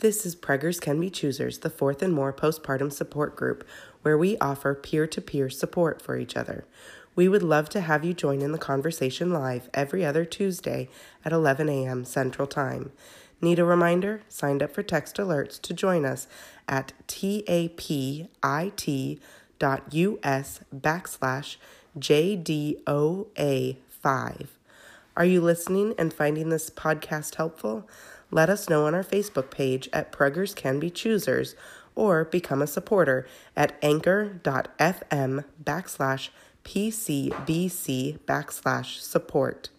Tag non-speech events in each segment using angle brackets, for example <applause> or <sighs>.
This is Preggers Can Be Choosers, the fourth and more postpartum support group, where we offer peer to peer support for each other. We would love to have you join in the conversation live every other Tuesday at 11 a.m. Central Time. Need a reminder? Signed up for text alerts to join us at tapit.us backslash JDOA5. Are you listening and finding this podcast helpful? Let us know on our Facebook page at Preggers Can Be Choosers or become a supporter at anchor.fm backslash PCBC backslash support.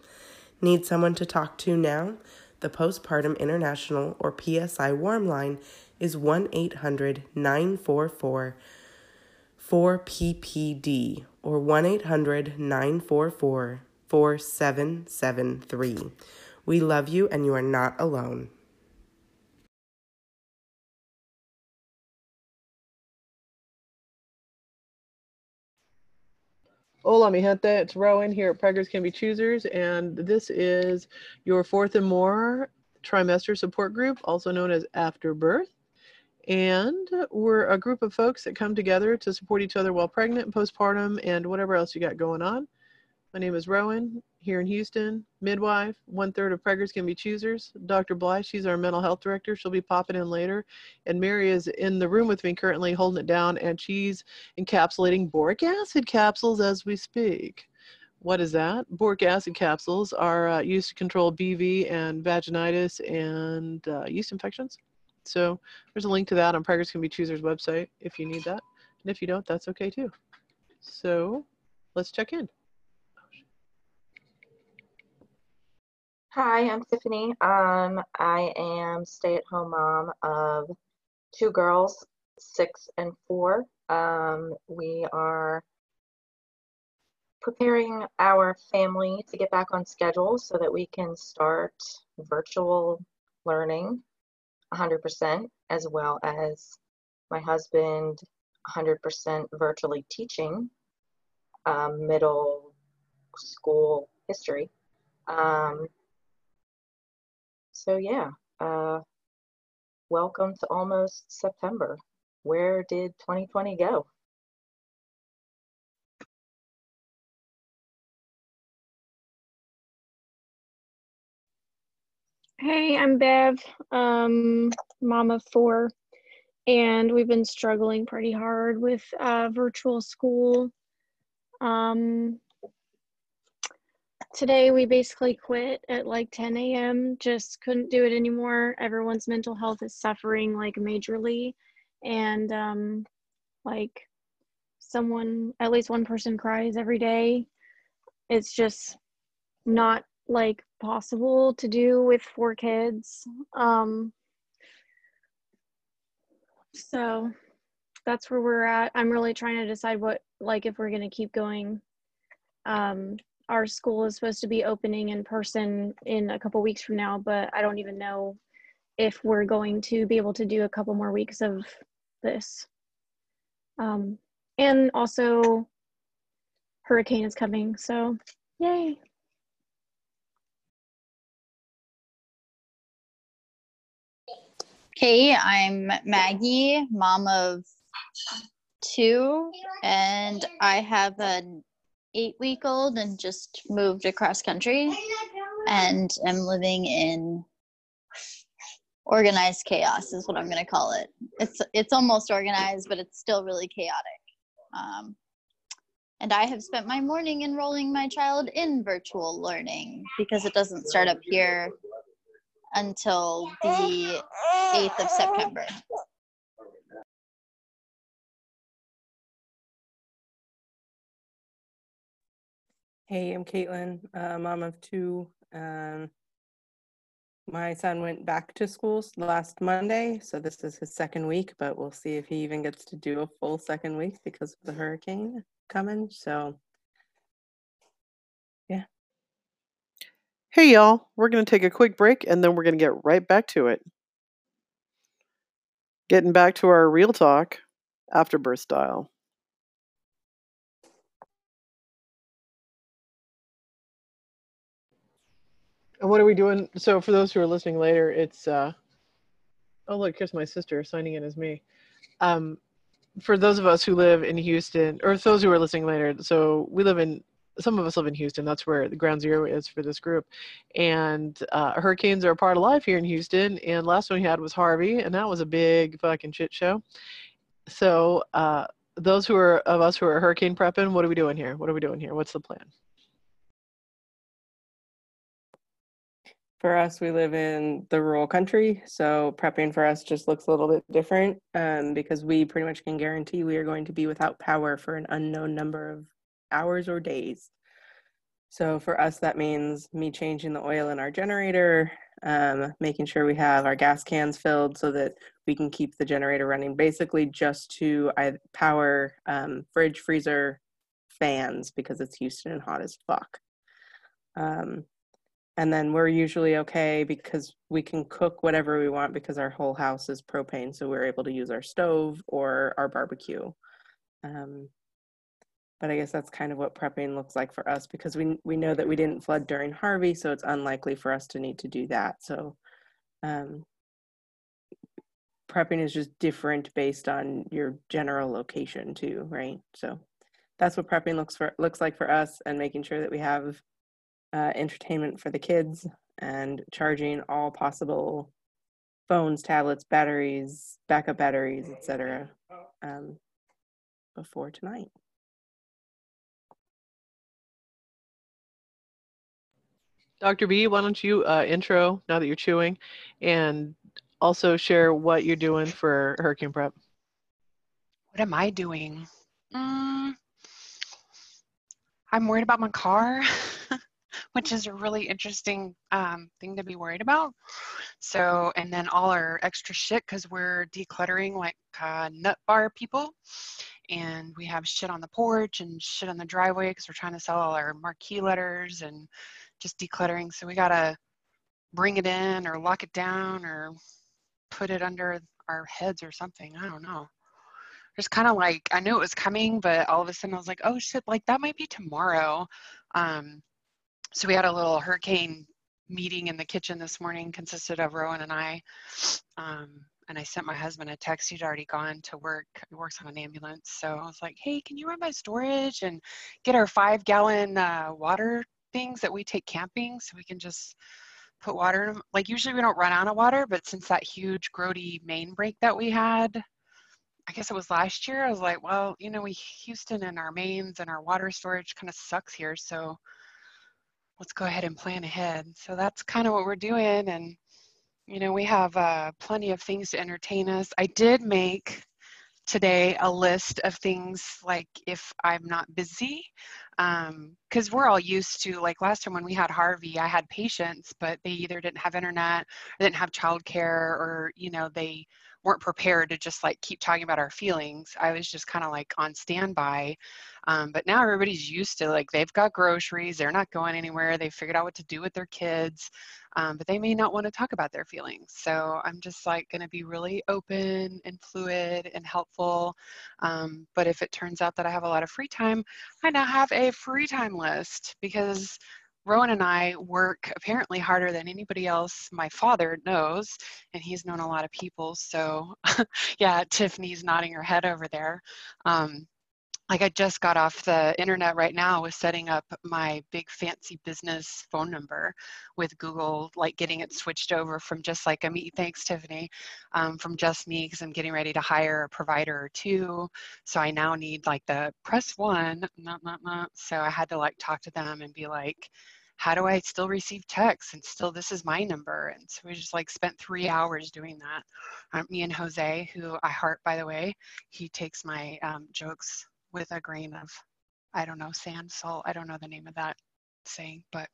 Need someone to talk to now? The Postpartum International or PSI Warm Line is 1 800 944 4PPD or 1 800 944 4773. We love you and you are not alone. Hola, mi gente. It's Rowan here at Preggers Can Be Choosers, and this is your fourth and more trimester support group, also known as After Birth. And we're a group of folks that come together to support each other while pregnant, and postpartum, and whatever else you got going on. My name is Rowan here in Houston, midwife. One third of preggers can be choosers. Dr. Bly, she's our mental health director. She'll be popping in later. And Mary is in the room with me currently holding it down, and she's encapsulating boric acid capsules as we speak. What is that? Boric acid capsules are uh, used to control BV and vaginitis and uh, yeast infections. So there's a link to that on Preggers Can Be Choosers website if you need that. And if you don't, that's okay too. So let's check in. Hi, I'm Tiffany. Um, I am stay-at-home mom of two girls, six and four. Um, we are preparing our family to get back on schedule so that we can start virtual learning 100%, as well as my husband 100% virtually teaching um, middle school history. Um, so yeah, uh, welcome to almost September. Where did 2020 go? Hey, I'm Bev, um, mom of four, and we've been struggling pretty hard with uh, virtual school. Um, today we basically quit at like 10 a.m. Just couldn't do it anymore. Everyone's mental health is suffering like majorly. And um, like someone, at least one person cries every day. It's just not like possible to do with four kids. Um, so that's where we're at. I'm really trying to decide what, like, if we're to keep going um, our school is supposed to be opening in person in a couple weeks from now, but I don't even know if we're going to be able to do a couple more weeks of this. Um, and also, hurricane is coming, so yay. Hey, I'm Maggie, mom of two, and I have an eight week old and just moved across country and am living in organized chaos is what I'm going to call it. It's it's almost organized, but it's still really chaotic. Um, and I have spent my morning enrolling my child in virtual learning because it doesn't start up here until the 8th of September. Hey, I'm Caitlin, uh, mom of two. Um, my son went back to school last Monday, so this is his second week, but we'll see if he even gets to do a full second week because of the hurricane coming. So, yeah. Hey, y'all. We're going to take a quick break and then we're going to get right back to it. Getting back to our real talk, after birth style. And what are we doing? So for those who are listening later, it's uh, Oh, look, here's my sister signing in as me. Um, for those of us who live in Houston, or those who are listening later, so we live in, some of us live in Houston. That's where the ground zero is for this group. And uh, hurricanes are a part of life here in Houston. And last one we had was Harvey, and that was a big fucking shit show. So, uh, those who are of us who are hurricane prepping, what are we doing here? What are we doing here? What's the plan? For us, we live in the rural country, so prepping for us just looks a little bit different um, because we pretty much can guarantee we are going to be without power for an unknown number of hours or days. So for us, that means me changing the oil in our generator, um, making sure we have our gas cans filled so that we can keep the generator running, basically just to power um, fridge, freezer, fans because it's Houston and hot as fuck. Um, and then we're usually okay because we can cook whatever we want because our whole house is propane so we're able to use our stove or our barbecue. Um, but i guess that's kind of what prepping looks like for us because we we know that we didn't flood during harvey so it's unlikely for us to need to do that. So um, prepping is just different based on your general location too right? So that's what prepping looks for looks like for us and making sure that we have uh, entertainment for the kids and charging all possible phones, tablets, batteries, backup batteries, etc. Um, before tonight. Dr. B, why don't you uh, intro now that you're chewing and also share what you're doing for hurricane prep? What am I doing? Mm, I'm worried about my car. <laughs> which is a really interesting um, thing to be worried about. So, and then all our extra shit because we're decluttering like uh, nut bar people. And we have shit on the porch and shit on the driveway because we're trying to sell all our marquee letters and just decluttering. So we got to bring it in or lock it down or put it under our heads or something. I don't know. Just kind of like I knew it was coming, but all of a sudden I was like, oh shit, like that might be tomorrow. Um, so we had a little hurricane meeting in the kitchen this morning consisted of rowan and i um, and i sent my husband a text he'd already gone to work he works on an ambulance so i was like hey can you run by storage and get our five gallon uh, water things that we take camping so we can just put water in them like usually we don't run out of water but since that huge grody main break that we had I guess it was last year. I was like, well, you know, we Houston and our mains and our water storage kind of sucks here. So let's go ahead and plan ahead. So that's kind of what we're doing. And, you know, we have uh, plenty of things to entertain us. I did make today a list of things like if I'm not busy, because um, we're all used to like last time when we had Harvey, I had patients, but they either didn't have internet, or didn't have childcare, or you know they weren't prepared to just like keep talking about our feelings. I was just kind of like on standby. Um, but now everybody's used to like they've got groceries, they're not going anywhere, they figured out what to do with their kids, um, but they may not want to talk about their feelings. So I'm just like going to be really open and fluid and helpful. Um, but if it turns out that I have a lot of free time, I now have a free time list because Rowan and I work apparently harder than anybody else my father knows, and he's known a lot of people. So, <laughs> yeah, Tiffany's nodding her head over there. Um, like I just got off the internet right now with setting up my big fancy business phone number with Google, like getting it switched over from just like me, thanks Tiffany, um, from just me because I'm getting ready to hire a provider or two. So I now need like the press one, not, not, not. So I had to like talk to them and be like, how do I still receive texts and still this is my number? And so we just like spent three hours doing that. Um, me and Jose, who I heart by the way, he takes my um, jokes with a grain of, I don't know, sand, salt. I don't know the name of that saying, but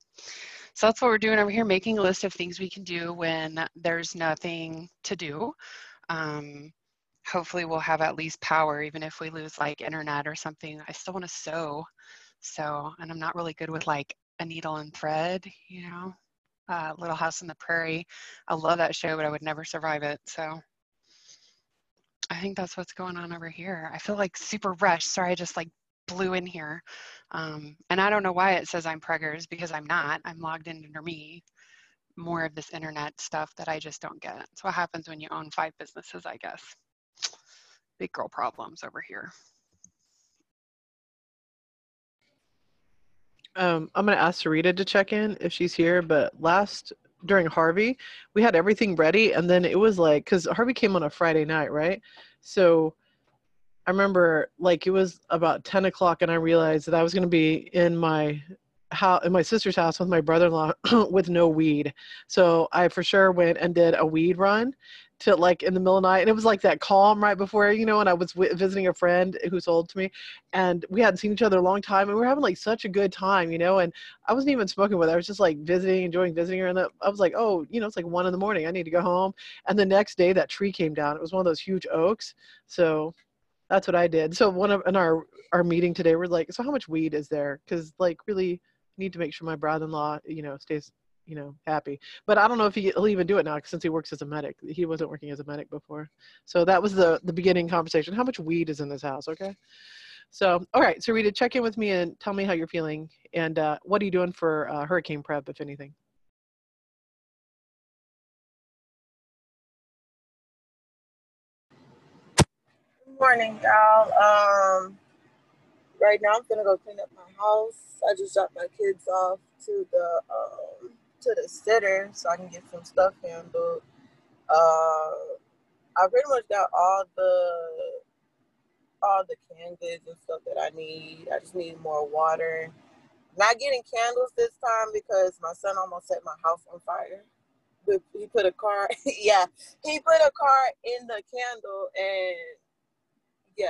so that's what we're doing over here, making a list of things we can do when there's nothing to do. Um, hopefully we'll have at least power, even if we lose like internet or something. I still want to sew. So, and I'm not really good with like a needle and thread, you know. Uh, Little House on the Prairie. I love that show, but I would never survive it. So I think that's what's going on over here. I feel like super rushed. Sorry, I just like blew in here. Um, and I don't know why it says I'm preggers because I'm not. I'm logged in under me. more of this internet stuff that I just don't get. It's what happens when you own five businesses, I guess. Big girl problems over here. Um, I'm gonna ask Sarita to check in if she's here. But last during Harvey, we had everything ready, and then it was like because Harvey came on a Friday night, right? So I remember like it was about 10 o'clock, and I realized that I was gonna be in my house in my sister's house with my brother-in-law <clears throat> with no weed. So I for sure went and did a weed run to like in the middle of the night and it was like that calm right before you know and i was w- visiting a friend who's old to me and we hadn't seen each other a long time and we were having like such a good time you know and i wasn't even smoking with her i was just like visiting enjoying visiting her and i was like oh you know it's like one in the morning i need to go home. And the next day that tree came down it was one of those huge oaks so that's what i did. So one of in our our meeting today we're like so how much weed is there? Because like really need to make sure my brother-in-law you know stays you know happy. But i don't know if he, will even do it now since he works as a medic he wasn't working as a medic before. So that was the the beginning conversation. How much weed is in this house? Okay. So all right. Sarita check in with me and tell me how you're feeling. And uh, what are you doing for uh, hurricane prep if anything? Good morning, y'all. Um, right now I'm gonna go clean up my house. I just dropped my kids off to the um, to the sitter so I can get some stuff handled. Uh, I pretty much got all the all the goods and stuff that I need. I just need more water. Not getting candles this time because my son almost set my house on fire. He put a car, <laughs> yeah, he put a car in the candle and yeah.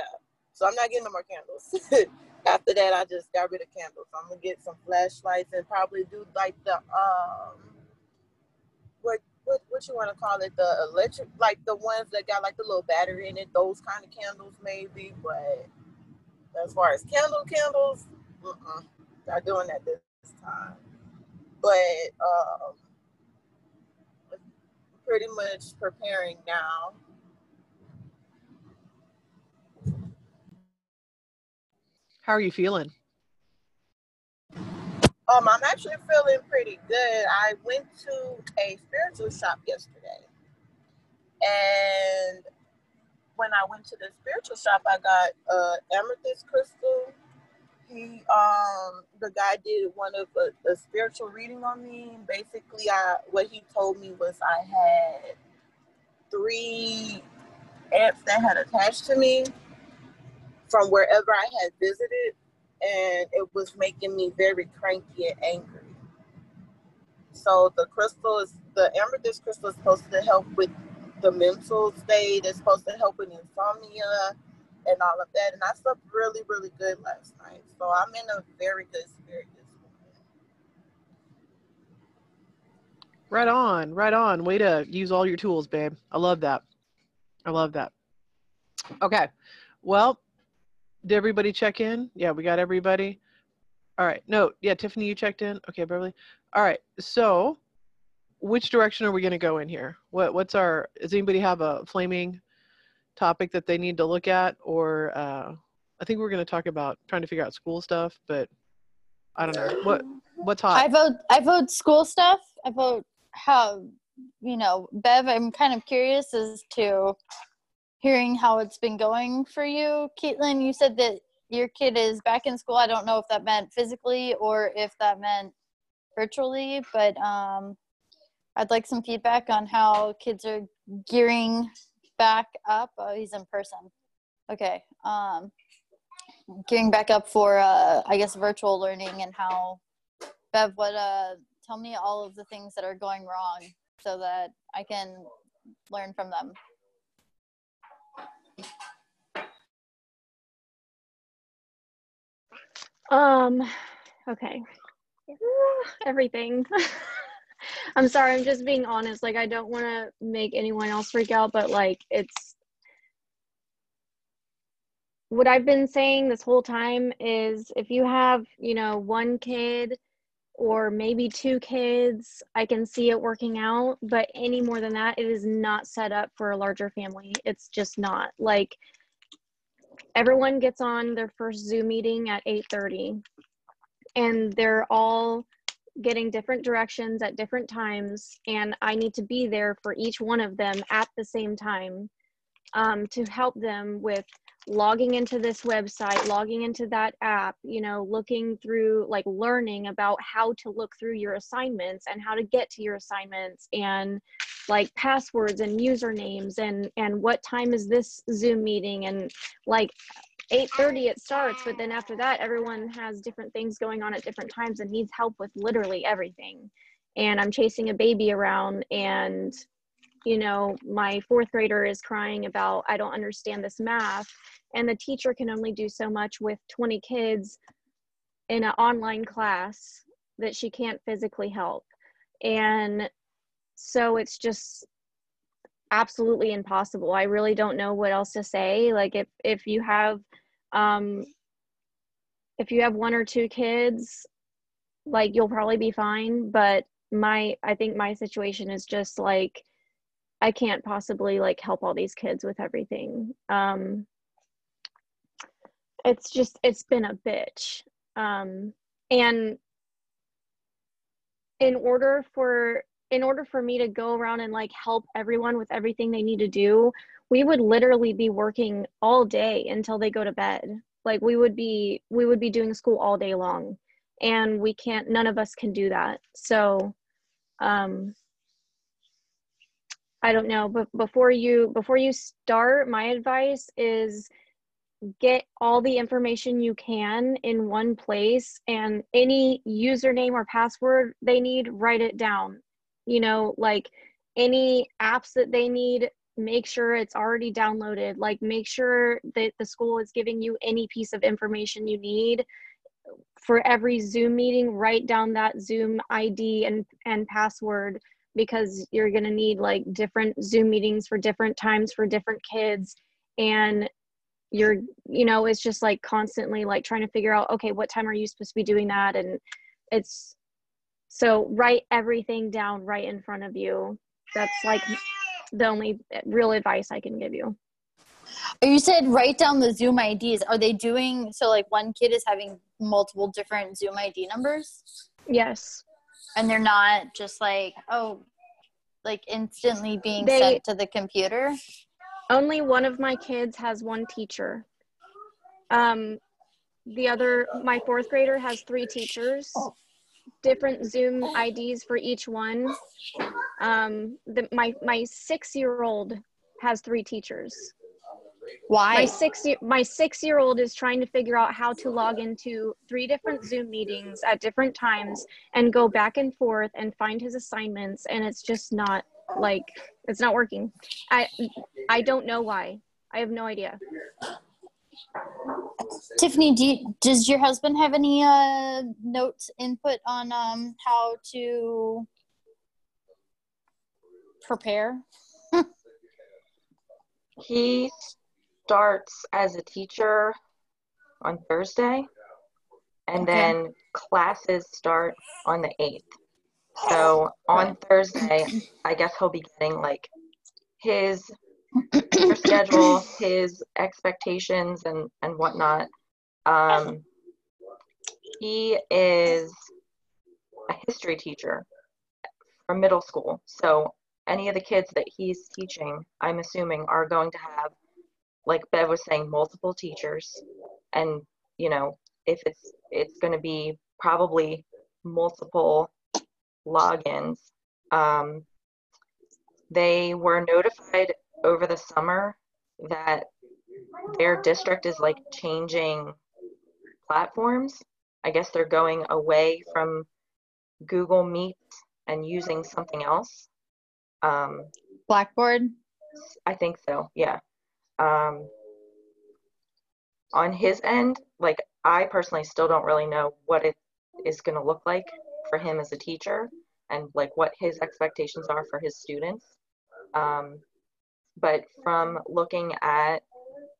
So I'm not getting no more candles. <laughs> After that, I just got rid of candles. I'm gonna get some flashlights and probably do like the um, what what what you want to call it? The electric, like the ones that got like the little battery in it. Those kind of candles maybe. But as far as candle candles, uh-uh, not doing that this time. But um, pretty much preparing now How are you feeling? Um, I'm actually feeling pretty good. I went to a spiritual shop yesterday, and when I went to the spiritual shop, I got uh, amethyst crystal. He, um, the guy did one of a, a spiritual reading on me. Basically, I what he told me was I had three ants that had attached to me from wherever I had visited, and it was making me very cranky and angry. So the crystal is the amethyst crystal is supposed to help with the mental state. It's supposed to help with insomnia and all of that. And I slept really, really good last night. So I'm in a very good spirit. Right on, right on. Way to use all your tools, babe. I love that. I love that. Okay. Well, did everybody check in? Yeah, we got everybody. All right. No, yeah, Tiffany, you checked in. Okay, Beverly. All right. So, which direction are we going to go in here? What What's our? Does anybody have a flaming topic that they need to look at, or uh, I think we're going to talk about trying to figure out school stuff, but I don't know what what's hot. I vote. I vote school stuff. I vote how you know, Bev. I'm kind of curious as to hearing how it's been going for you. Caitlin, you said that your kid is back in school. I don't know if that meant physically or if that meant virtually, but um, I'd like some feedback on how kids are gearing back up. Oh, he's in person. Okay. Um, gearing back up for, uh, I guess, virtual learning and how, Bev, what, uh, tell me all of the things that are going wrong so that I can learn from them. Um, okay. Everything. <laughs> I'm sorry, I'm just being honest. Like, I don't want to make anyone else freak out, but like, it's what I've been saying this whole time is if you have, you know, one kid or maybe two kids, I can see it working out. But any more than that, it is not set up for a larger family. It's just not. Like, everyone gets on their first Zoom meeting at 8:30 and they're all getting different directions at different times, and I need to be there for each one of them at the same time um, to help them with logging into this website, logging into that app, you know, looking through, like learning about how to look through your assignments and how to get to your assignments and like passwords and usernames and and what time is this Zoom meeting and like 8:30 it starts but then after that everyone has different things going on at different times and needs help with literally everything. And I'm chasing a baby around and you know my fourth grader is crying about I don't understand this math and the teacher can only do so much with 20 kids in an online class that she can't physically help. And so it's just absolutely impossible. I really don't know what else to say. Like if if you have um if you have one or two kids like you'll probably be fine. But my i think my situation is just like i can't possibly like help all these kids with everything. Um it's just it's been a bitch. Um and in order for in order for me to go around and like help everyone with everything they need to do we would literally be working all day until they go to bed. Like we would be we would be doing school all day long. And we can't none of us can do that. So um i don't know but before you before you start my advice is get all the information you can in one place and any username or password they need write it down. You know like any apps that they need make sure it's already downloaded. Like make sure that the school is giving you any piece of information you need. For every zoom meeting write down that zoom id and and password because you're going to need like different zoom meetings for different times for different kids. And you're you know it's just like constantly like trying to figure out okay what time are you supposed to be doing that? And it's so write everything down right in front of you. That's like the only real advice i can give you. Oh, you said write down the Zoom IDs. Are they doing so? Like one kid is having multiple different Zoom ID numbers, yes and they're not just like oh, like instantly being They- sent to the computer. only one of my kids has one teacher. Um the other my fourth grader has three teachers. Different zoom ids for each one. Um the, my my six year old has three teachers Why? my six year my six year old is trying to figure out how to log into three different zoom meetings at different times and go back and forth and find his assignments and it's just not like it's not working i i don't know why i have no idea Tiffany, do you, does your husband have any uh, notes input on um, how to prepare? <laughs> He starts as a teacher on Thursday, and Okay. then classes start on the 8th. So on Thursday, I guess he'll be getting like his <coughs> schedule, his expectations, and, and whatnot. Um, he is a history teacher for middle school. So any of the kids that he's teaching, I'm assuming, are going to have, like Bev was saying, multiple teachers, and you know, if it's it's going to be probably multiple logins. Um, they were notified over the summer that their district is like changing platforms. I guess they're going away from Google Meet and using something else. Um, Blackboard. I think so, yeah. Um, on his end, like I personally still don't really know what it is going to look like for him as a teacher and like what his expectations are for his students. Um, but from looking at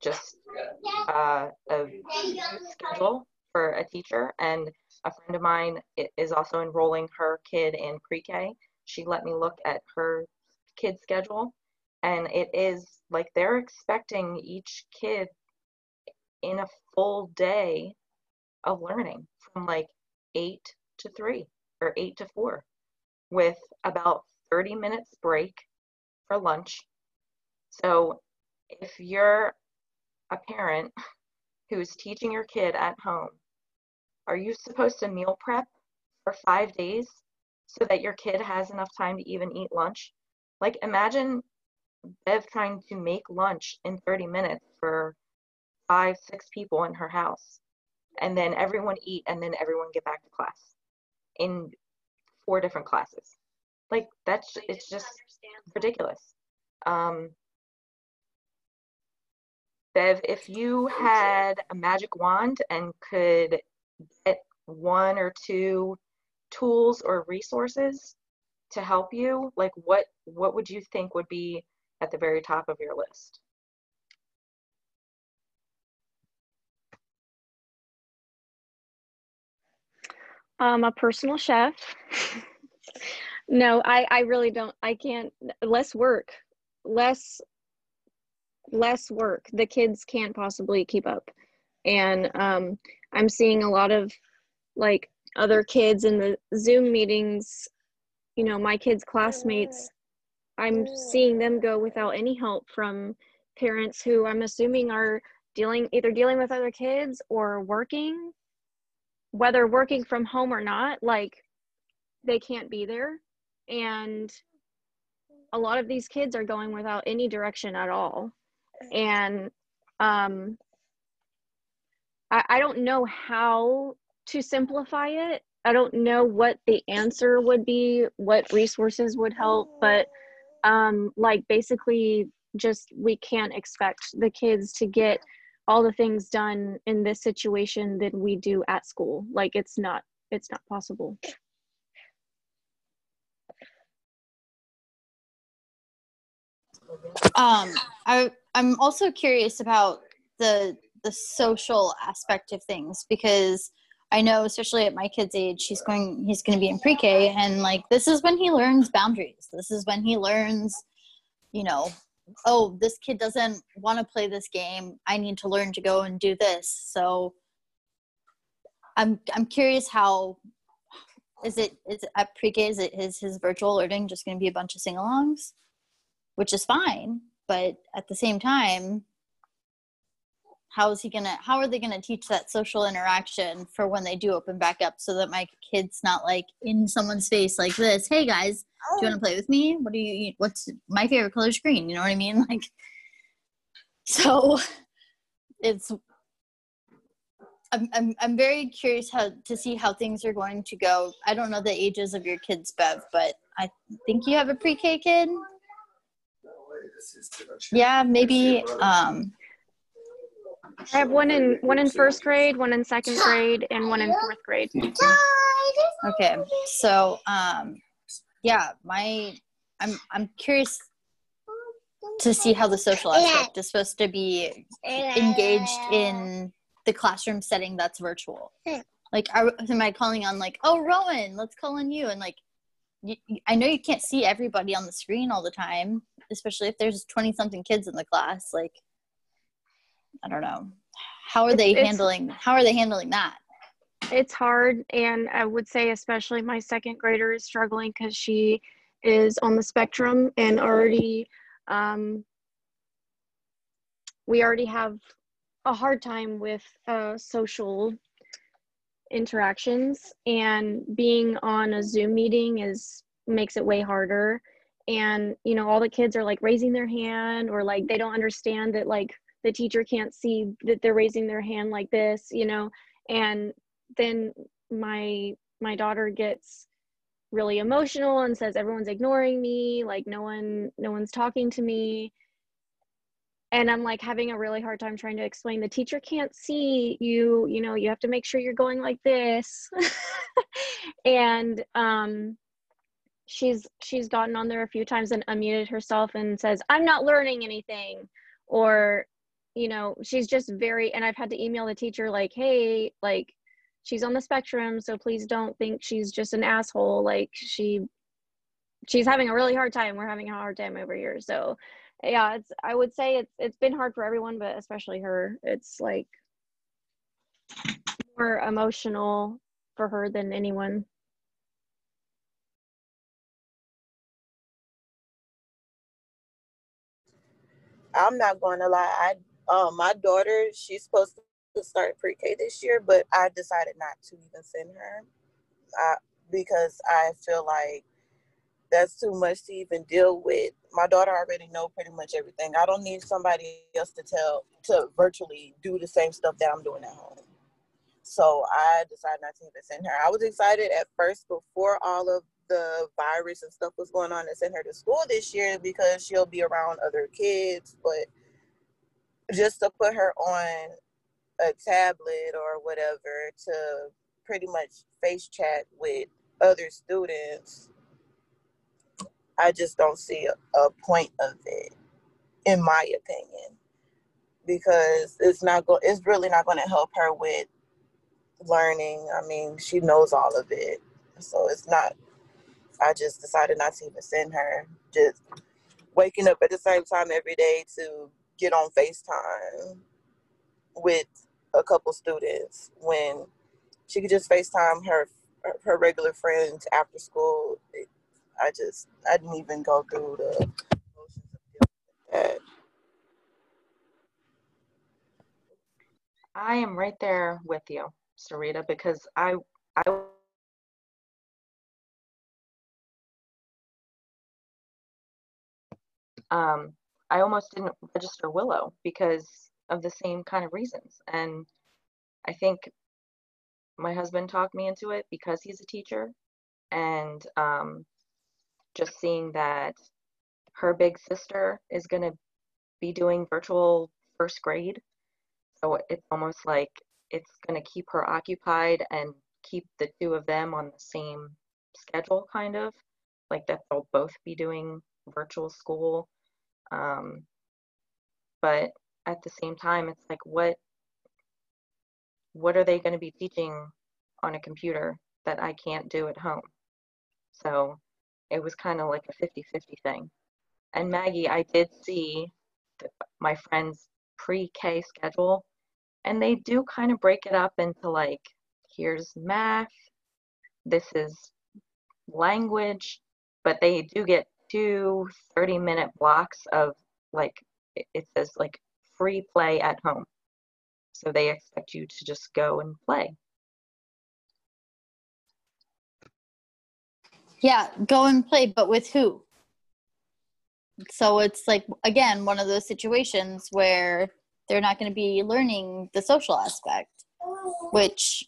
just uh, a schedule for a teacher, and a friend of mine is also enrolling her kid in pre-K. She let me look at her kid schedule, and it is like they're expecting each kid in a full day of learning from like eight to three. or 8 to 4 with about 30 minutes break for lunch. So if you're a parent who's teaching your kid at home, are you supposed to meal prep for five days so that your kid has enough time to even eat lunch? Like imagine Bev trying to make lunch in 30 minutes for five, six people in her house, and then everyone eat, and then everyone get back to class in four different classes. Like that's it's just ridiculous. Um, Bev, if you had a magic wand and could get one or two tools or resources to help you, like what what would you think would be at the very top of your list? Um, a personal chef. <laughs> no, I I really don't. I can't. Less work, less less work. The kids can't possibly keep up, and um, I'm seeing a lot of like other kids in the Zoom meetings. You know, my kids' classmates. I'm seeing them go without any help from parents who I'm assuming are dealing either dealing with other kids or working whether working from home or not, like they can't be there. And a lot of these kids are going without any direction at all. And um, I, I don't know how to simplify it. I don't know what the answer would be, what resources would help, but um, like basically, just we can't expect the kids to get all the things done in this situation that we do at school. Like it's not it's not possible. Um i i'm also curious about the the social aspect of things because i know especially at my kid's age he's going he's going to be in pre-k and like this is when he learns boundaries. This is when he learns you know oh this kid doesn't want to play this game. I need to learn to go and do this. So i'm i'm curious how is it is it at pre-k is it is his virtual learning just going to be a bunch of sing-alongs? Which is fine but at the same time how is he gonna how are they gonna teach that social interaction for when they do open back up so that my kid's not like in someone's face like this hey guys do you want to play with me what do you what's my favorite color is green you know what i mean <laughs> like so it's I'm, I'm, I'm very curious how to see how things are going to go. I don't know the ages of your kids, Bev, but I think you have a pre-K kid. Yeah, maybe. Um, I have one in one in first grade, one in second grade, and one in fourth grade. Okay, so um, yeah, my I'm I'm curious to see how the social aspect is supposed to be engaged in the classroom setting that's virtual. Like, are, am I calling on like, oh, Rowan, let's call on you, and like, you, I know you can't see everybody on the screen all the time, especially if there's twenty something kids in the class. Like, I don't know. How are they It's- handling? How are they handling that? it's hard and i would say especially my second grader is struggling because she is on the spectrum and already um, we already have a hard time with uh, social interactions and being on a zoom meeting is makes it way harder and you know all the kids are like raising their hand or like they don't understand that like the teacher can't see that they're raising their hand like this you know? And then my my daughter gets really emotional and says everyone's ignoring me like no one no one's talking to me. And i'm like having a really hard time trying to explain the teacher can't see you you know you have to make sure you're going like this. <laughs> And um she's she's gotten on there a few times and unmuted herself and says i'm not learning anything or you know, she's just very, and I've had to email the teacher, like, hey, like, she's on the spectrum, so please don't think she's just an asshole. Like, she, she's having a really hard time. We're having a hard time over here. So, yeah, it's, I would say it's, it's been hard for everyone, but especially her. It's like more emotional for her than anyone. I'm not going to lie. I um my daughter, she's supposed to start pre-K this year, but I decided not to even send her. Uh, because I feel like that's too much to even deal with. My daughter already know pretty much everything. I don't need somebody else to tell to virtually do the same stuff that I'm doing at home. So I decided not to even send her. I was excited at first before all of the virus and stuff was going on to send her to school this year because she'll be around other kids, but just to put her on a tablet or whatever to pretty much face chat with other students, I just don't see a, a point of it, in my opinion, because it's not go. It's really not going to help her with learning. I mean, she knows all of it, so it's not. I just decided not to even send her. Just waking up at the same time every day to get on FaceTime with a couple students when she could just FaceTime her her regular friends after school. I just I didn't even go through the motions of that. I am right there with you, Sarita, because I I um I almost didn't register Willow because of the same kind of reasons. And I think my husband talked me into it because he's a teacher. And um, just seeing that her big sister is going to be doing virtual first grade. So it's almost like it's going to keep her occupied and keep the two of them on the same schedule kind of. Like that they'll both be doing virtual school um, but at the same time it's like what what are they going to be teaching on a computer that I can't do at home? So it was kind of like a 50 50 thing. And Maggie, I did see my friend's pre K schedule, and they do kind of break it up into like, here's math, this is language, but they do get two 30 minute blocks of like, it says like free play at home. So they expect you to just go and play. Yeah, go and play, but with who? So it's like, again, one of those situations where they're not going to be learning the social aspect, which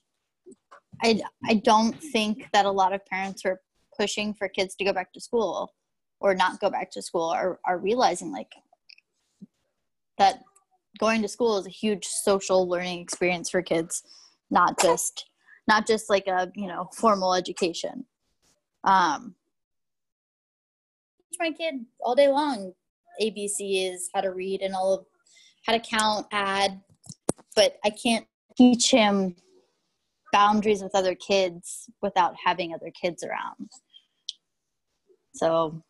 I, I don't think that a lot of parents are pushing for kids to go back to school or not go back to school are, are realizing like that going to school is a huge social learning experience for kids not just not just like a you know formal education. Um teach my kid all day long abc is how to read and all of how to count add but i can't teach him boundaries with other kids without having other kids around. So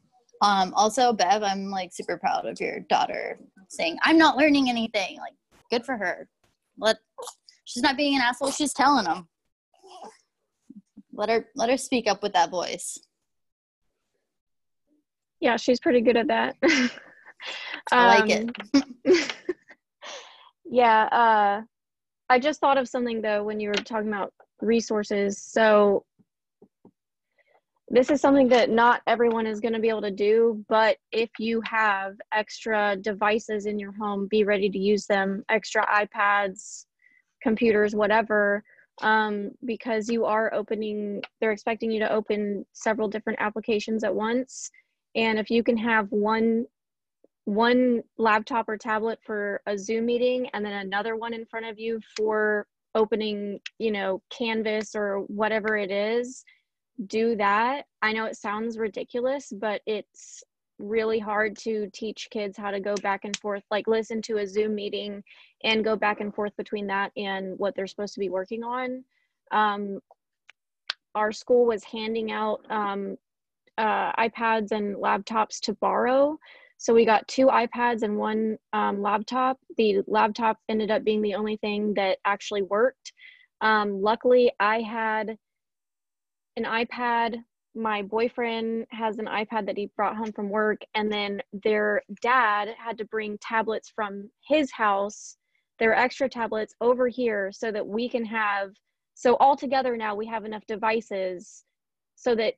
um, also, Bev, I'm like super proud of your daughter saying, I'm not learning anything. Like, good for her. Let she's not being an asshole, she's telling them. Let her let her speak up with that voice. Yeah, she's pretty good at that. <laughs> I like it. Um, <laughs> yeah, uh I just thought of something though when you were talking about resources. So this is something that not everyone is going to be able to do but if you have extra devices in your home be ready to use them extra ipads computers whatever um, because you are opening they're expecting you to open several different applications at once. And if you can have one one laptop or tablet for a zoom meeting and then another one in front of you for opening you know canvas or whatever it is do that. I know it sounds ridiculous, but it's really hard to teach kids how to go back and forth, like listen to a Zoom meeting and go back and forth between that and what they're supposed to be working on. Um, our school was handing out um, uh, iPads and laptops to borrow. So we got two iPads and one um, laptop. The laptop ended up being the only thing that actually worked. Um, luckily, I had an iPad my boyfriend has an iPad that he brought home from work, and then their dad had to bring tablets from his house, their extra tablets over here, so that we can have. So all together now we have enough devices, so that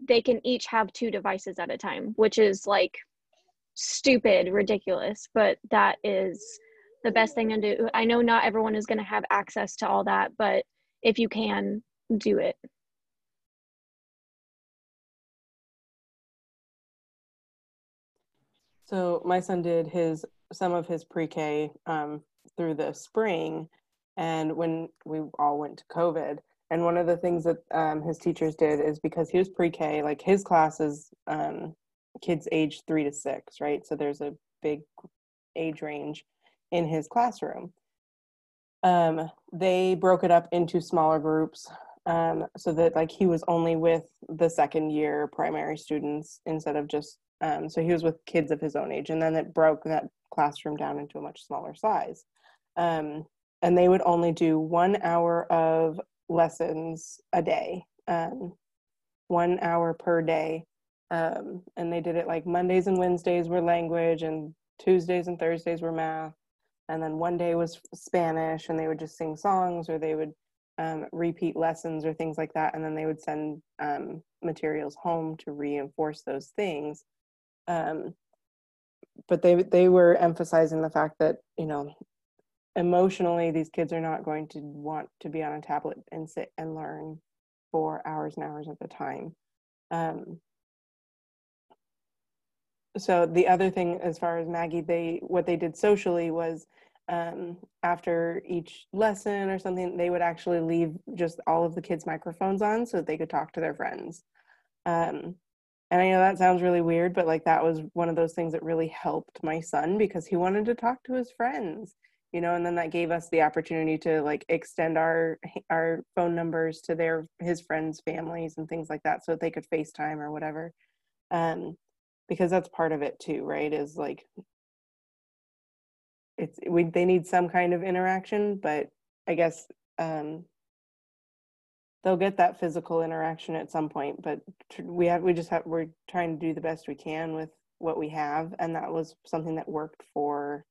they can each have two devices at a time, which is like stupid, ridiculous, but that is the best thing to do. I know not everyone is going to have access to all that, but if you can, do it. So my son did his some of his pre-K um, through the spring, and when we all went to COVID, and one of the things that um, his teachers did is because he was pre-K, like his classes, um, kids age three to six, right? So there's a big age range in his classroom. Um, they broke it up into smaller groups um, so that like he was only with the second year primary students instead of just um, so he was with kids of his own age, and then it broke that classroom down into a much smaller size. Um, and they would only do one hour of lessons a day, um, one hour per day. Um, and they did it like Mondays and Wednesdays were language, and Tuesdays and Thursdays were math. And then one day was Spanish, and they would just sing songs or they would um, repeat lessons or things like that. And then they would send um, materials home to reinforce those things um, but they they were emphasizing the fact that you know emotionally these kids are not going to want to be on a tablet and sit and learn for hours and hours at a time. Um, so the other thing as far as maggie they what they did socially was um, after each lesson or something they would actually leave just all of the kids microphones on so that they could talk to their friends. Um, and I know that sounds really weird, but like that was one of those things that really helped my son because he wanted to talk to his friends, you know, and then that gave us the opportunity to like extend our our phone numbers to their his friends' families and things like that so that they could FaceTime or whatever. Um because that's part of it too, right? Is like it's we they need some kind of interaction, but I guess um they'll get that physical interaction at some point but we have we just have we're trying to do the best we can with what we have and that was something that worked for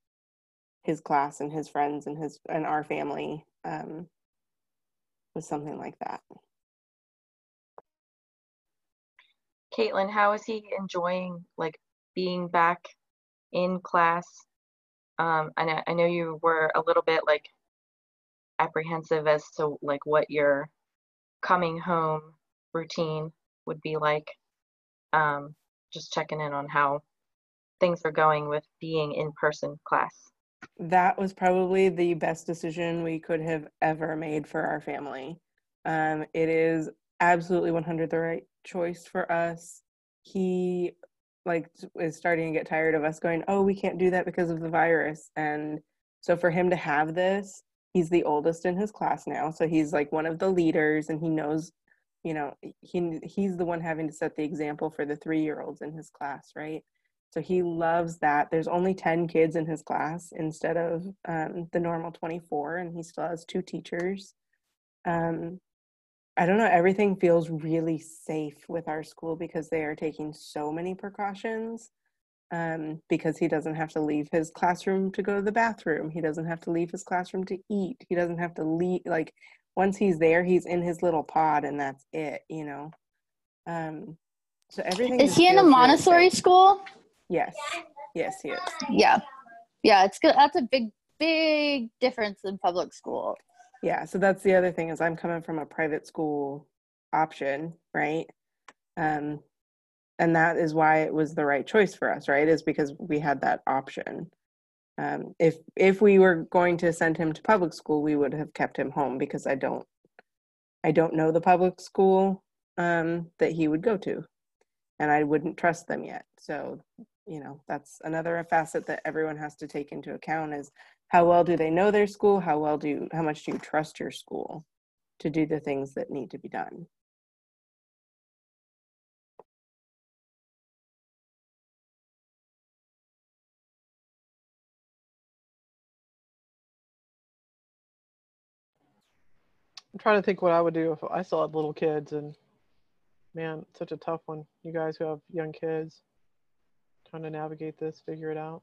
his class and his friends and his and our family um, was something like that. Caitlin how is he enjoying like being back in class? Um, I know, I know you were a little bit like apprehensive as to like what your coming home routine would be like. Um, just checking in on how things are going with being in person class. That was probably the best decision we could have ever made for our family. Um, it is absolutely 100 the right choice for us. He like is starting to get tired of us going, "Oh, we can't do that because of the virus." And so for him to have this he's the oldest in his class now so he's like one of the leaders and he knows you know he he's the one having to set the example for the 3 year olds in his class right? So he loves that. There's only 10 kids in his class instead of um, the normal 24 and he still has two teachers. Um, i don't know everything feels really safe with our school because they are taking so many precautions um, because he doesn't have to leave his classroom to go to the bathroom. He doesn't have to leave his classroom to eat. He doesn't have to leave. Like once he's there, he's in his little pod, and that's it. You know. Um, so everything. Is he in a Montessori really school? Yes. Yes, he is. Yeah. Yeah, it's good. That's a big, big difference in public school. Yeah. So that's the other thing is I'm coming from a private school option, right? Um, and that is why it was the right choice for us right is because we had that option. Um, if if we were going to send him to public school we would have kept him home because i don't i don't know the public school um, that he would go to and i wouldn't trust them yet. So you know that's another facet that everyone has to take into account is how well do they know their school? How well do you how much do you trust your school to do the things that need to be done I'm trying to think what I would do if I still had little kids and man, such a tough one. You guys who have young kids, trying to navigate this, figure it out.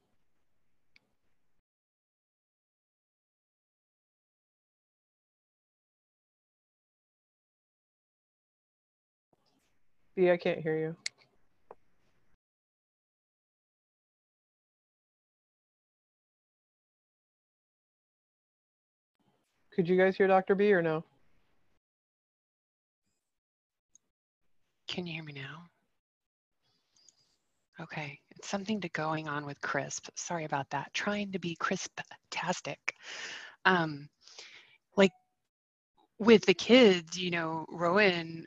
B, I can't hear you. Could you guys hear Dr. B or no? Can you hear me now? Okay, it's something to going on with crisp. Sorry about that. Trying to be crisp-tastic. Um, like with the kids, you know, Rowan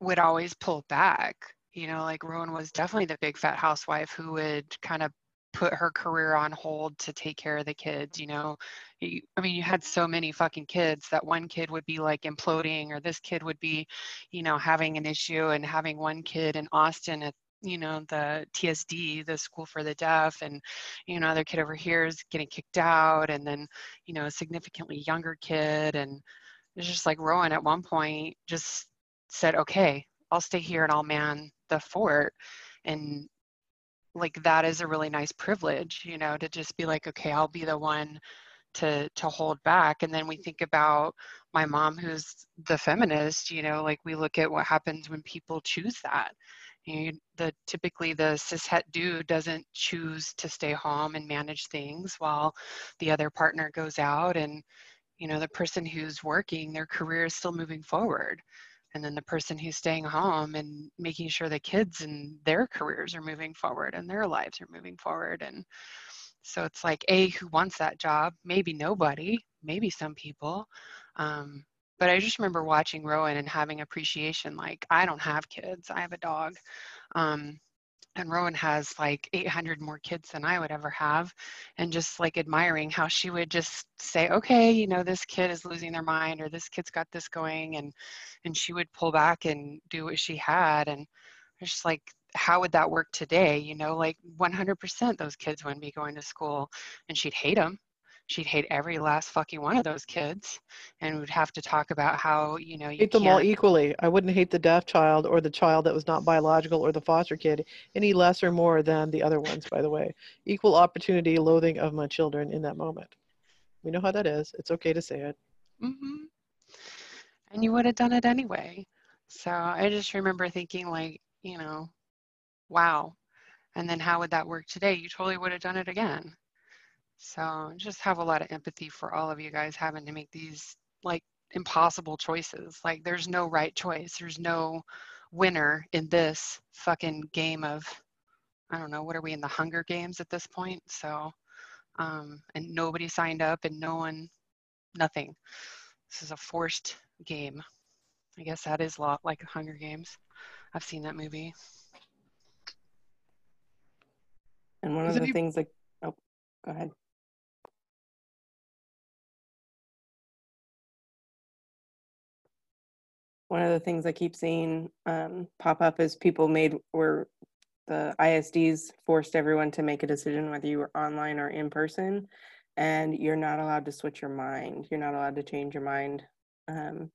would always pull back. You know, like Rowan was definitely the big fat housewife who would kind of put her career on hold to take care of the kids you know? I mean you had so many fucking kids that one kid would be like imploding or this kid would be you know having an issue and having one kid in austin at you know the tsd the school for the deaf and you know other kid over here is getting kicked out and then you know a significantly younger kid and it's just like rowan at one point just said okay i'll stay here and i'll man the fort. And like that is a really nice privilege you know to just be like okay i'll be the one to to hold back. And then we think about my mom who's the feminist you know like we look at what happens when people choose that. You know, the typically the cishet dude doesn't choose to stay home and manage things while the other partner goes out. And you know the person who's working their career is still moving forward and then the person who's staying home and making sure the kids and their careers are moving forward and their lives are moving forward and so it's like a who wants that job? Maybe nobody maybe some people um, but i just remember watching rowan and having appreciation like i don't have kids i have a dog um, and Rowan has like 800 more kids than I would ever have, and just like admiring how she would just say, "Okay, you know, this kid is losing their mind, or this kid's got this going," and and she would pull back and do what she had, and just like, how would that work today? You know, like 100% those kids wouldn't be going to school, and she'd hate them, she'd hate every last fucking one of those kids and would have to talk about how you know you hate them all equally. I wouldn't hate the deaf child or the child that was not biological or the foster kid any less or more than the other ones, by the way. Equal opportunity loathing of my children in that moment. We know how that is. It's okay to say it. mm-hmm. and you would have done it anyway so i just remember thinking like you know wow and then how would that work today you totally would have done it again so just have a lot of empathy for all of you guys having to make these like impossible choices. Like there's no right choice. There's no winner in this fucking game of I don't know, what are we in the Hunger Games at this point? So um and nobody signed up and no one nothing. This is a forced game. I guess that is a lot like Hunger Games. I've seen that movie. And one of the he- things like, oh, go ahead. One of the things I keep seeing um, pop up is people made where the ISDs forced everyone to make a decision whether you were online or in person, and you're not allowed to switch your mind. You're not allowed to change your mind um,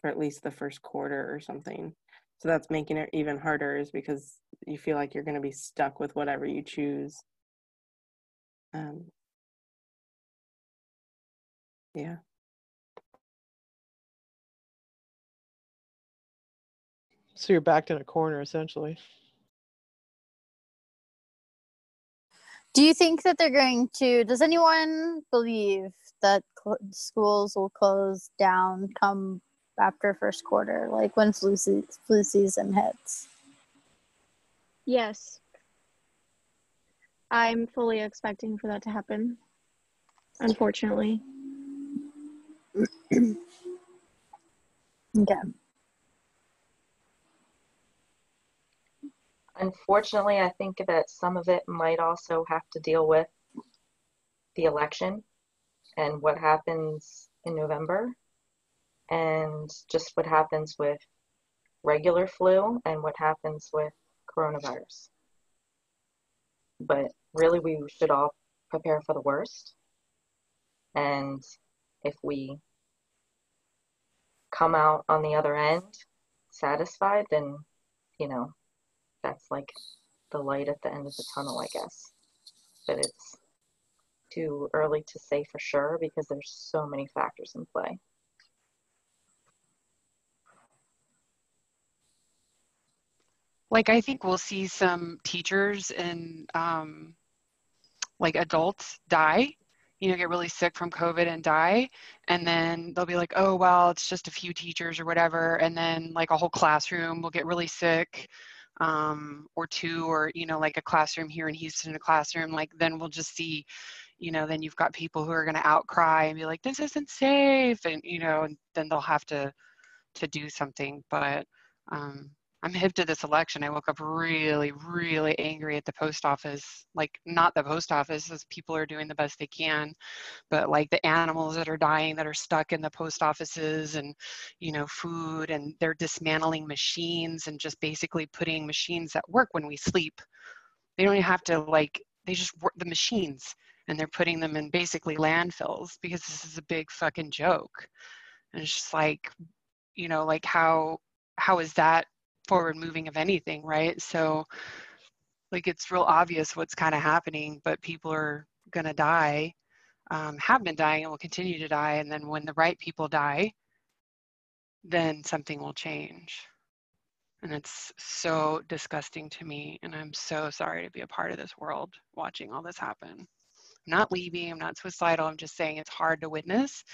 for at least the first quarter or something. So that's making it even harder, is because you feel like you're going to be stuck with whatever you choose. Um, yeah. So you're backed in a corner essentially. Do you think that they're going to? Does anyone believe that cl- schools will close down come after first quarter, like when flu, se- flu season hits? Yes. I'm fully expecting for that to happen. Unfortunately. <clears throat> Okay. Unfortunately, I think that some of it might also have to deal with the election and what happens in November and just what happens with regular flu and what happens with coronavirus. But really, we should all prepare for the worst. And if we come out on the other end satisfied, then, you know, that's like the light at the end of the tunnel, I guess. But it's too early to say for sure because there's so many factors in play. Like I think we'll see some teachers and um, like adults die, you know, get really sick from COVID and die, and then they'll be like, oh well, it's just a few teachers or whatever, and then like a whole classroom will get really sick, um, or two, or you know, like a classroom here in Houston, a classroom, like then we'll just see, you know, then you've got people who are going to outcry and be like, this isn't safe, and you know, and then they'll have to to do something, but. Um, I'm hip to this election. I woke up really, really angry at the post office. Like, not the post office, as people are doing the best they can, but like the animals that are dying that are stuck in the post offices and, you know, food, and they're dismantling machines and just basically putting machines that work when we sleep. They don't have to, like, they just work the machines and they're putting them in basically landfills because this is a big fucking joke. And it's just like, you know, like how how is that forward moving of anything, right? So like it's real obvious what's kind of happening, but people are gonna die, um, have been dying and will continue to die. And then when the right people die, then something will change. And it's so disgusting to me. And I'm so sorry to be a part of this world watching all this happen not leaving, I'm not suicidal. I'm just saying it's hard to witness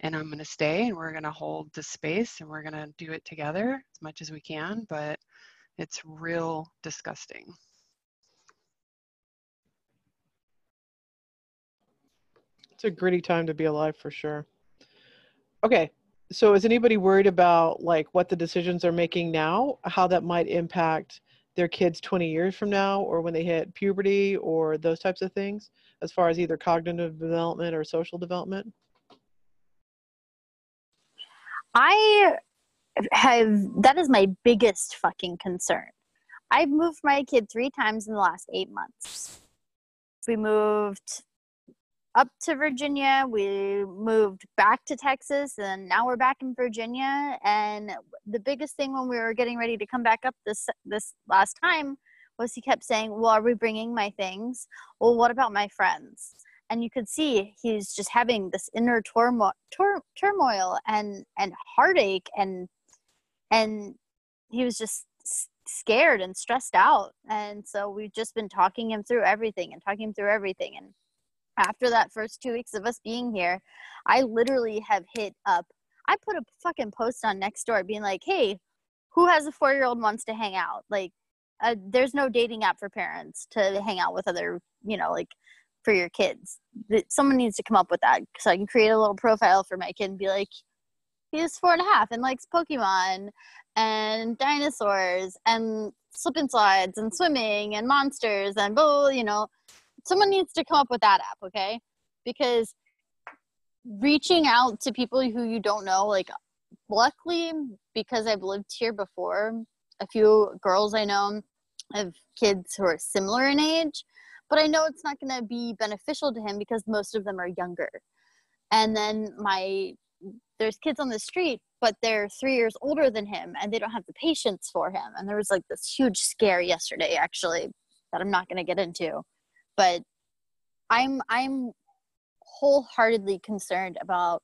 and I'm going to stay and we're going to hold the space and we're going to do it together as much as we can, but it's real disgusting. It's a gritty time to be alive for sure. Okay. So is anybody worried about like what the decisions are making now, how that might impact their kids 20 years from now or when they hit puberty or those types of things? as far as either cognitive development or social development? I have, that is my biggest fucking concern. I've moved my kid three times in the last eight months. We moved up to Virginia, we moved back to Texas, and now we're back in Virginia. And the biggest thing when we were getting ready to come back up this this last time was he kept saying, Well, are we bringing my things? Well, what about my friends? And you could see he's just having this inner turmoil, tur- turmoil and, and heartache and, and he was just scared and stressed out. And so we've just been talking him through everything and talking him through everything. And after that first two weeks of us being here, I literally have hit up. I put a fucking post on Nextdoor being like, "Hey, who has a four year old wants to hang out? Like, uh, there's no dating app for parents to hang out with other, you know, like for your kids. Someone needs to come up with that so I can create a little profile for my kid and be like, he's four and a half and likes Pokemon and dinosaurs and slip and slides and swimming and monsters and blah, you know. Someone needs to come up with that app, okay? Because reaching out to people who you don't know, like luckily because I've lived here before, a few girls I know have kids who are similar in age, but I know it's not going to be beneficial to him because most of them are younger. And then my there's kids on the street, but they're three years older than him, and they don't have the patience for him. And there was like this huge scare yesterday, actually, that I'm not going to get into, but I'm I'm wholeheartedly concerned about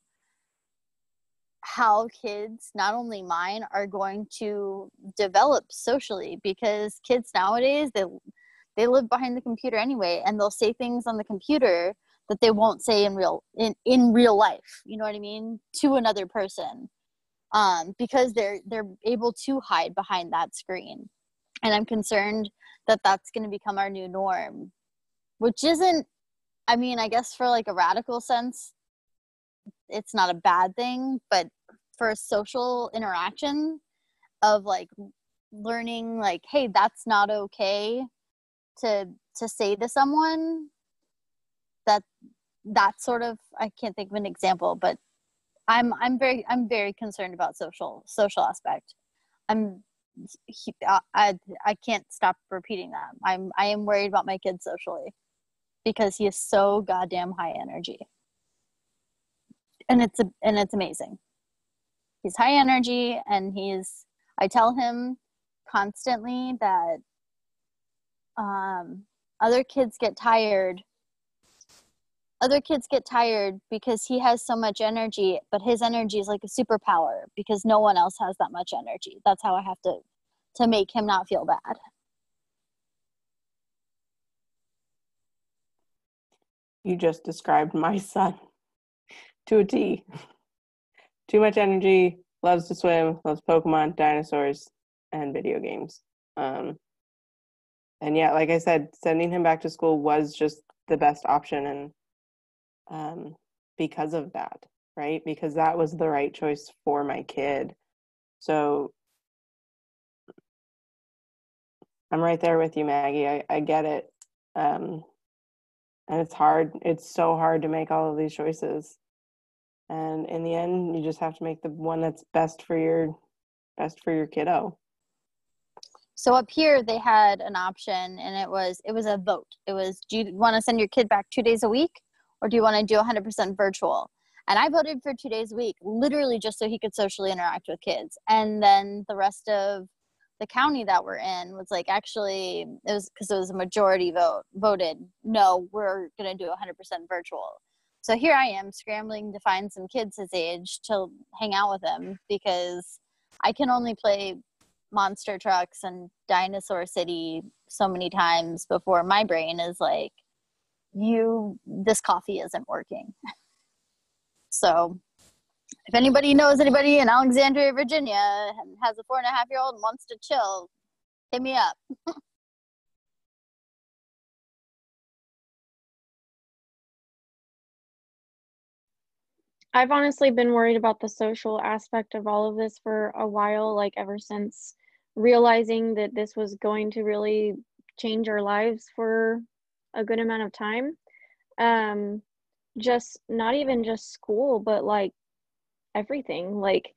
how kids, not only mine, are going to develop socially because kids nowadays they they live behind the computer anyway and they'll say things on the computer that they won't say in real in, in real life you know what i mean to another person um, because they're they're able to hide behind that screen. And i'm concerned that that's going to become our new norm which isn't i mean i guess for like a radical sense it's not a bad thing but for a social interaction of like learning like hey that's not okay to to say to someone that that sort of i can't think of an example but i'm i'm very i'm very concerned about social social aspect. I'm i i can't stop repeating that. I'm i am worried about my kids socially because he is so goddamn high energy and it's a, and it's amazing he's high energy and he's I tell him constantly that um, other kids get tired. Other kids get tired because he has so much energy, but his energy is like a superpower because no one else has that much energy. That's how I have to to make him not feel bad. You just described my son to a T. Too much energy, loves to swim, loves Pokemon, dinosaurs, and video games. Um, and yeah, like I said, sending him back to school was just the best option, and um, because of that, right? Because that was the right choice for my kid. So I'm right there with you, Maggie. I, I get it. Um, and it's hard. It's so hard to make all of these choices. And in the end, you just have to make the one that's best for your best for your kiddo. So up here they had an option and it was it was a vote. It was do you want to send your kid back 2 days a week or do you want to do 100% virtual? And I voted for 2 days a week literally just so he could socially interact with kids. And then the rest of the county that we're in was like actually it was because it was a majority vote voted no we're going to do 100% virtual. So here i am scrambling to find some kids his age to hang out with him because i can only play monster trucks and dinosaur city so many times before my brain is like you this coffee isn't working. <laughs> So if anybody knows anybody in Alexandria, Virginia, and has a four and a half year old and wants to chill, hit me up. <laughs> I've honestly been worried about the social aspect of all of this for a while, like ever since realizing that this was going to really change our lives for a good amount of time. Um, just not even just school, but like everything like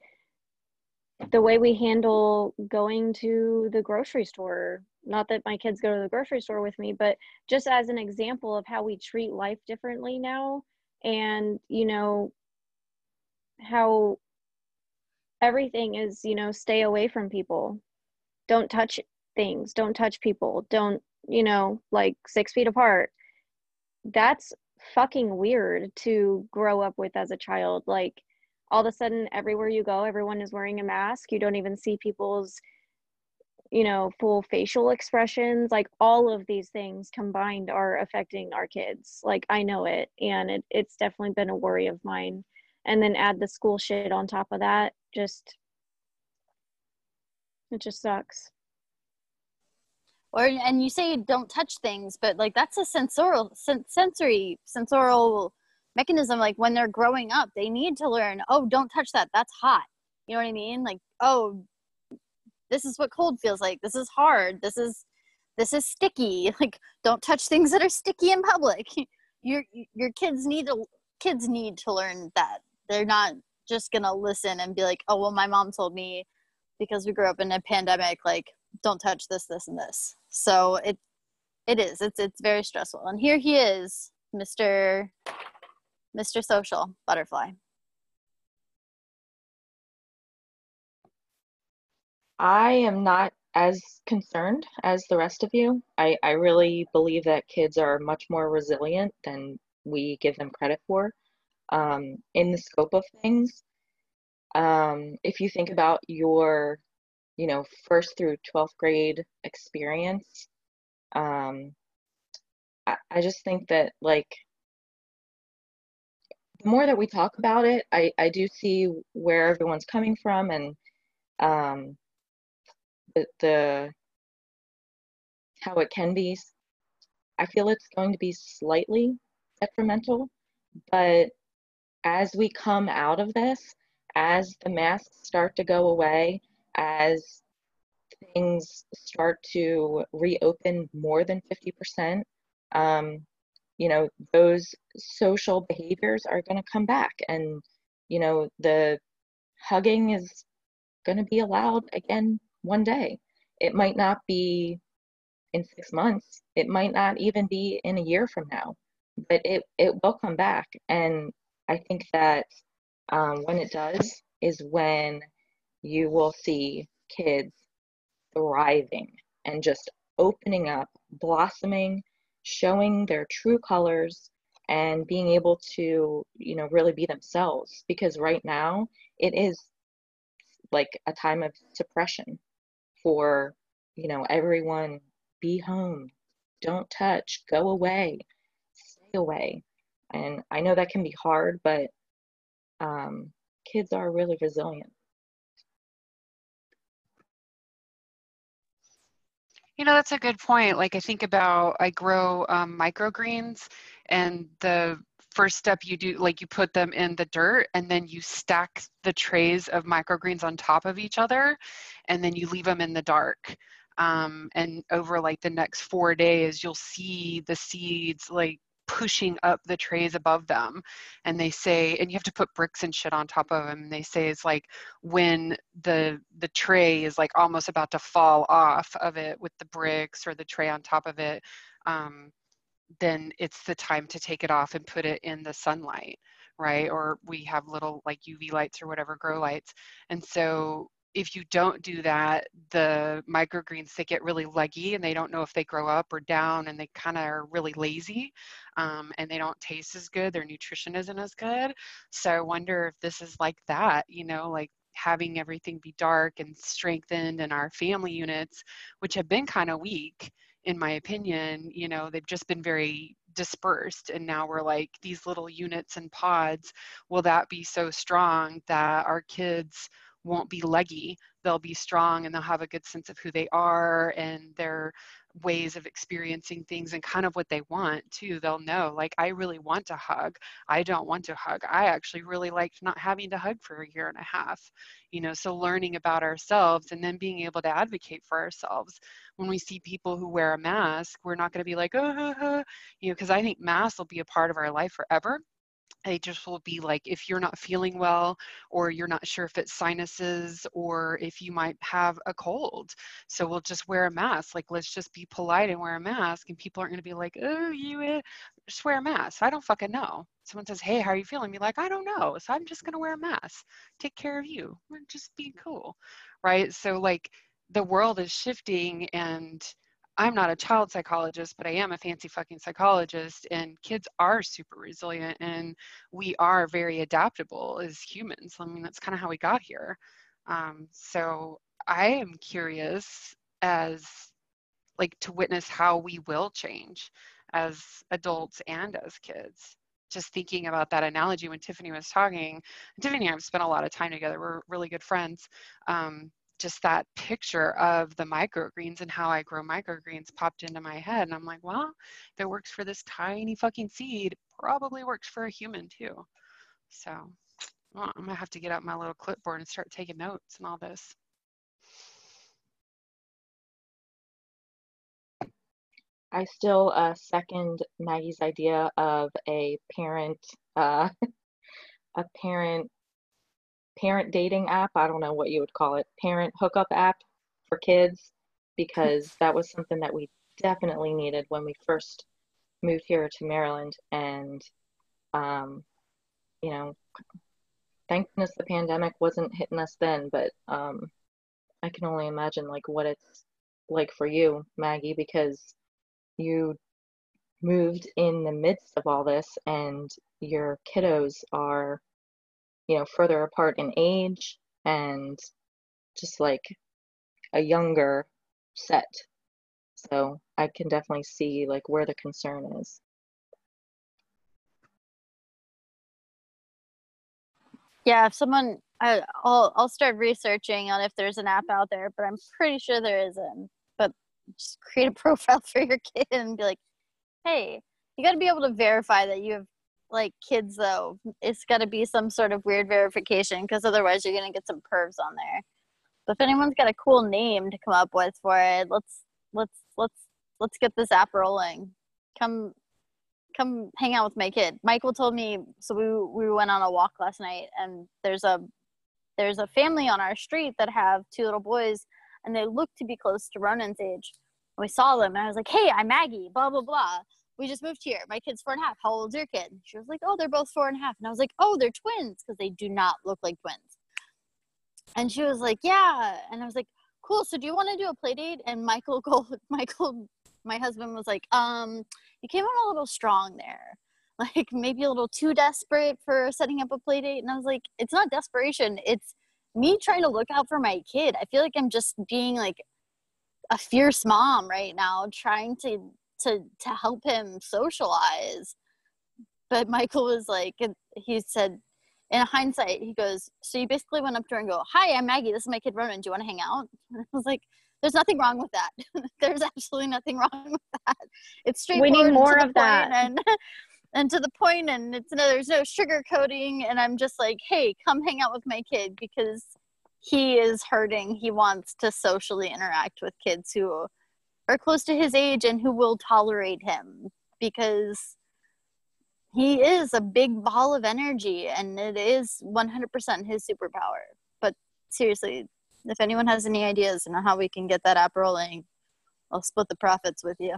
the way we handle going to the grocery store not that my kids go to the grocery store with me but just as an example of how we treat life differently now and you know how everything is you know stay away from people. Don't touch things. Don't touch people. Don't you know like six feet apart. That's fucking weird to grow up with as a child. Like all of a sudden everywhere you go everyone is wearing a mask. You don't even see people's you know full facial expressions. Like all of these things combined are affecting our kids. Like i know it and it, it's definitely been a worry of mine. And then add the school shit on top of that just it just sucks. Or and you say don't touch things but like that's a sensorial sen- sensory sensorial mechanism like when they're growing up they need to learn oh don't touch that that's hot. You know what i mean? Like oh this is what cold feels like this is hard this is this is sticky. <laughs> Like don't touch things that are sticky in public. <laughs> Your your kids need to kids need to learn that. They're not just gonna listen and be like oh well my mom told me because we grew up in a pandemic like don't touch this this and this. So it it is it's it's very stressful. And here he is mr Mr. Social Butterfly. I am not as concerned as the rest of you. I, I really believe that kids are much more resilient than we give them credit for um, in the scope of things. Um, if you think about your, you know, first through 12th grade experience, um, I, I just think that like the more that we talk about it, I, I do see where everyone's coming from and um, the, the how it can be. I feel it's going to be slightly detrimental, but as we come out of this, as the masks start to go away, as things start to reopen more than 50%, um, you know those social behaviors are going to come back and you know the hugging is going to be allowed again one day. It might not be in six months. It might not even be in a year from now but it it will come back. And i think that um, when it does is when you will see kids thriving and just opening up, blossoming, showing their true colors and being able to, you know, really be themselves. Because right now it is like a time of suppression for, you know, everyone. Be home, don't touch, go away, stay away. And I know that can be hard, but um, kids are really resilient. You know, that's a good point. Like I think about, I grow um, microgreens and the first step you do, like you put them in the dirt and then you stack the trays of microgreens on top of each other and then you leave them in the dark. Um, and over like the next four days, you'll see the seeds like pushing up the trays above them and they say and you have to put bricks and shit on top of them and they say it's like when the the tray is like almost about to fall off of it with the bricks or the tray on top of it um, then it's the time to take it off and put it in the sunlight right? Or we have little like uv lights or whatever grow lights. And so if you don't do that, the microgreens they get really leggy and they don't know if they grow up or down, and they kind of are really lazy, um, and they don't taste as good. Their nutrition isn't as good. So I wonder if this is like that. You know, like having everything be dark and strengthened, and our family units, which have been kind of weak, in my opinion. You know, they've just been very dispersed and now we're like these little units and pods will that be so strong that our kids won't be leggy. They'll be strong and they'll have a good sense of who they are and their ways of experiencing things and kind of what they want too. They'll know, like, I really want to hug. I don't want to hug. I actually really liked not having to hug for a year and a half. You know, so learning about ourselves and then being able to advocate for ourselves. When we see people who wear a mask, we're not going to be like, oh, you know, because I think masks will be a part of our life forever they just will be like if you're not feeling well or you're not sure if it's sinuses or if you might have a cold. So we'll just wear a mask like let's just be polite and wear a mask and people aren't going to be like oh you just wear a mask. I don't fucking know. Someone says hey how are you feeling? Be like i don't know. So i'm just going to wear a mask. Take care of you. We're just be cool. Right? So like the world is shifting and I'm not a child psychologist, but I am a fancy fucking psychologist, and kids are super resilient and we are very adaptable as humans. I mean, that's kind of how we got here. Um, so I am curious as like to witness how we will change as adults and as kids. Just thinking about that analogy when Tiffany was talking, Tiffany and I have spent a lot of time together. We're really good friends. Um, just that picture of the microgreens and how I grow microgreens popped into my head. And I'm like, well, if it works for this tiny fucking seed, probably works for a human too. So well, I'm gonna have to get out my little clipboard and start taking notes and all this. I still uh, second Maggie's idea of a parent, uh, <laughs> a parent parent dating app. I don't know what you would call it, parent hookup app for kids, because <laughs> that was something that we definitely needed when we first moved here to Maryland. And, um, you know, thank goodness the pandemic wasn't hitting us then, but um, I can only imagine like what it's like for you, Maggie, because you moved in the midst of all this and your kiddos are you know further apart in age and just like a younger set. So i can definitely see like where the concern is. Yeah if someone I, will I'll start researching on if there's an app out there but i'm pretty sure there isn't. But just create a <laughs> profile for your kid and be like hey you got to be able to verify that you have like kids though it's got to be some sort of weird verification because otherwise you're gonna get some pervs on there. But if anyone's got a cool name to come up with for it let's let's let's let's get this app rolling. Come come hang out with my kid. Michael told me so we we went on a walk last night and there's a there's a family on our street that have two little boys and they look to be close to ronan's age. We saw them and i was like hey i'm maggie blah blah blah we just moved here. My kid's four and a half. How old's your kid? She was like, oh, they're both four and a half. And I was like, oh, they're twins because they do not look like twins. And she was like, yeah. And I was like, cool. So do you want to do a play date? And Michael, <laughs> go, Michael, my husband was like, um, you came on a little strong there. <laughs> Like maybe a little too desperate for setting up a play date. And I was like, it's not desperation. It's me trying to look out for my kid. I feel like I'm just being like a fierce mom right now, trying to to to help him socialize. But Michael was like, he said, in hindsight, he goes, so you basically went up to her and go, "Hi, I'm Maggie. This is my kid Ronan. Do you want to hang out?" <laughs> And I was like, "There's nothing wrong with that. <laughs> There's absolutely nothing wrong <laughs> with that. It's straightforward. We need more of that. And, and to the point, and it's no, there's no sugar coating. And I'm just like, hey, come hang out with my kid because he is hurting. He wants to socially interact with kids who are close to his age and who will tolerate him because he is a big ball of energy and it is 100% his superpower. But seriously, if anyone has any ideas on how we can get that app rolling, I'll split the profits with you.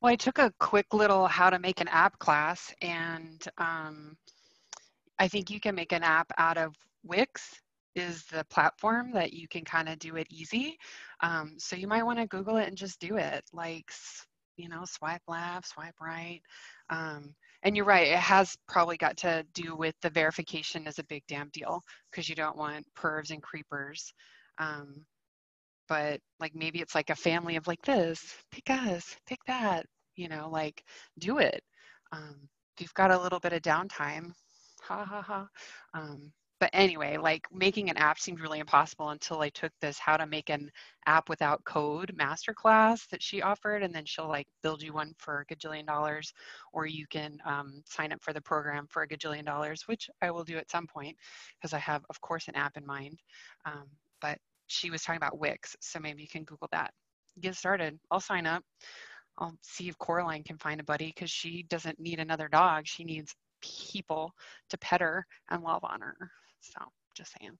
Well, I took a quick little how to make an app class, and um, I think you can make an app out of Wix is the platform that you can kind of do it easy. Um, so you might want to Google it and just do it. Like, you know, swipe left, swipe right. Um, and you're right, it has probably got to do with the verification is a big damn deal because you don't want pervs and creepers. Um, but like maybe it's like a family of like this, pick us, pick that, you know, like do it. Um, if you've got a little bit of downtime, ha ha ha. But anyway, like making an app seemed really impossible until I took this how to make an app without code masterclass that she offered, and then she'll like build you one for a gajillion dollars, or you can um, sign up for the program for a gajillion dollars, which I will do at some point because I have, of course, an app in mind. Um, but she was talking about Wix, so maybe you can Google that. Get started. I'll sign up. I'll see if Coraline can find a buddy because she doesn't need another dog. She needs people to pet her and love on her. So just saying.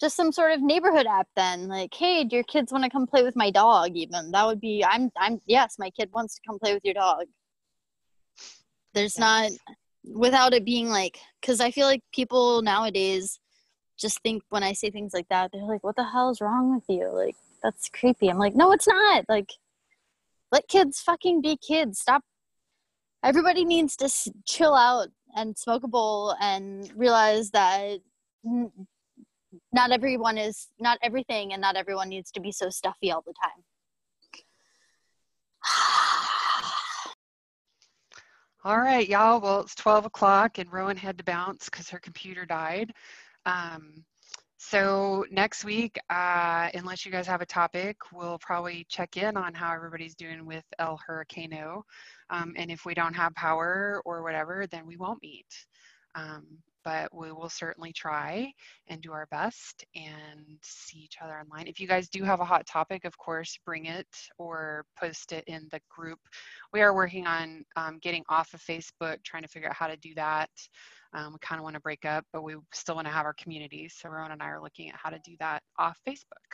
Just some sort of neighborhood app then. Like, hey, do your kids want to come play with my dog even? That would be I'm I'm yes, my kid wants to come play with your dog. There's not without it being like cuz I feel like people nowadays just think when I say things like that, they're like, "What the hell is wrong with you?" Like, that's creepy. I'm like, "No, it's not." Like let kids fucking be kids. Stop everybody needs to s- chill out and smoke a bowl and realize that n- not everyone is not everything and not everyone needs to be so stuffy all the time <sighs> All right, y'all. Well, it's 12 o'clock and Rowan had to bounce because her computer died. Um, so next week, uh, unless you guys have a topic, we'll probably check in on how everybody's doing with El Hurricano. Um, and if we don't have power or whatever, then we won't meet. Um, but we will certainly try and do our best and see each other online. If you guys do have a hot topic, of course, bring it or post it in the group. We are working on um, getting off of Facebook, trying to figure out how to do that. Um, we kind of want to break up, but we still want to have our community. So Rowan and I are looking at how to do that off Facebook.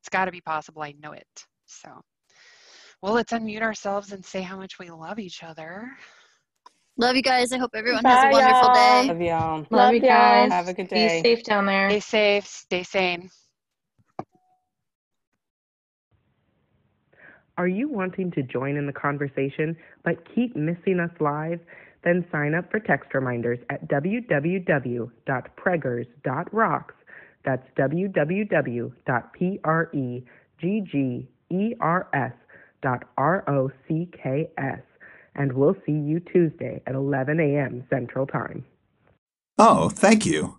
It's got to be possible. I know it. So, well, let's unmute ourselves and say how much we love each other. Love you guys i hope everyone Bye, has a wonderful y'all. day Love y'all. Love you guys. Have a good day. Be day. safe down there. Stay safe, stay sane. Are you wanting to join in the conversation but keep missing us live? Then sign up for text reminders at www.preggers.rocks. That's www.preggers.rocks. And we'll see you Tuesday at 11 a.m. Central Time. Oh, thank you.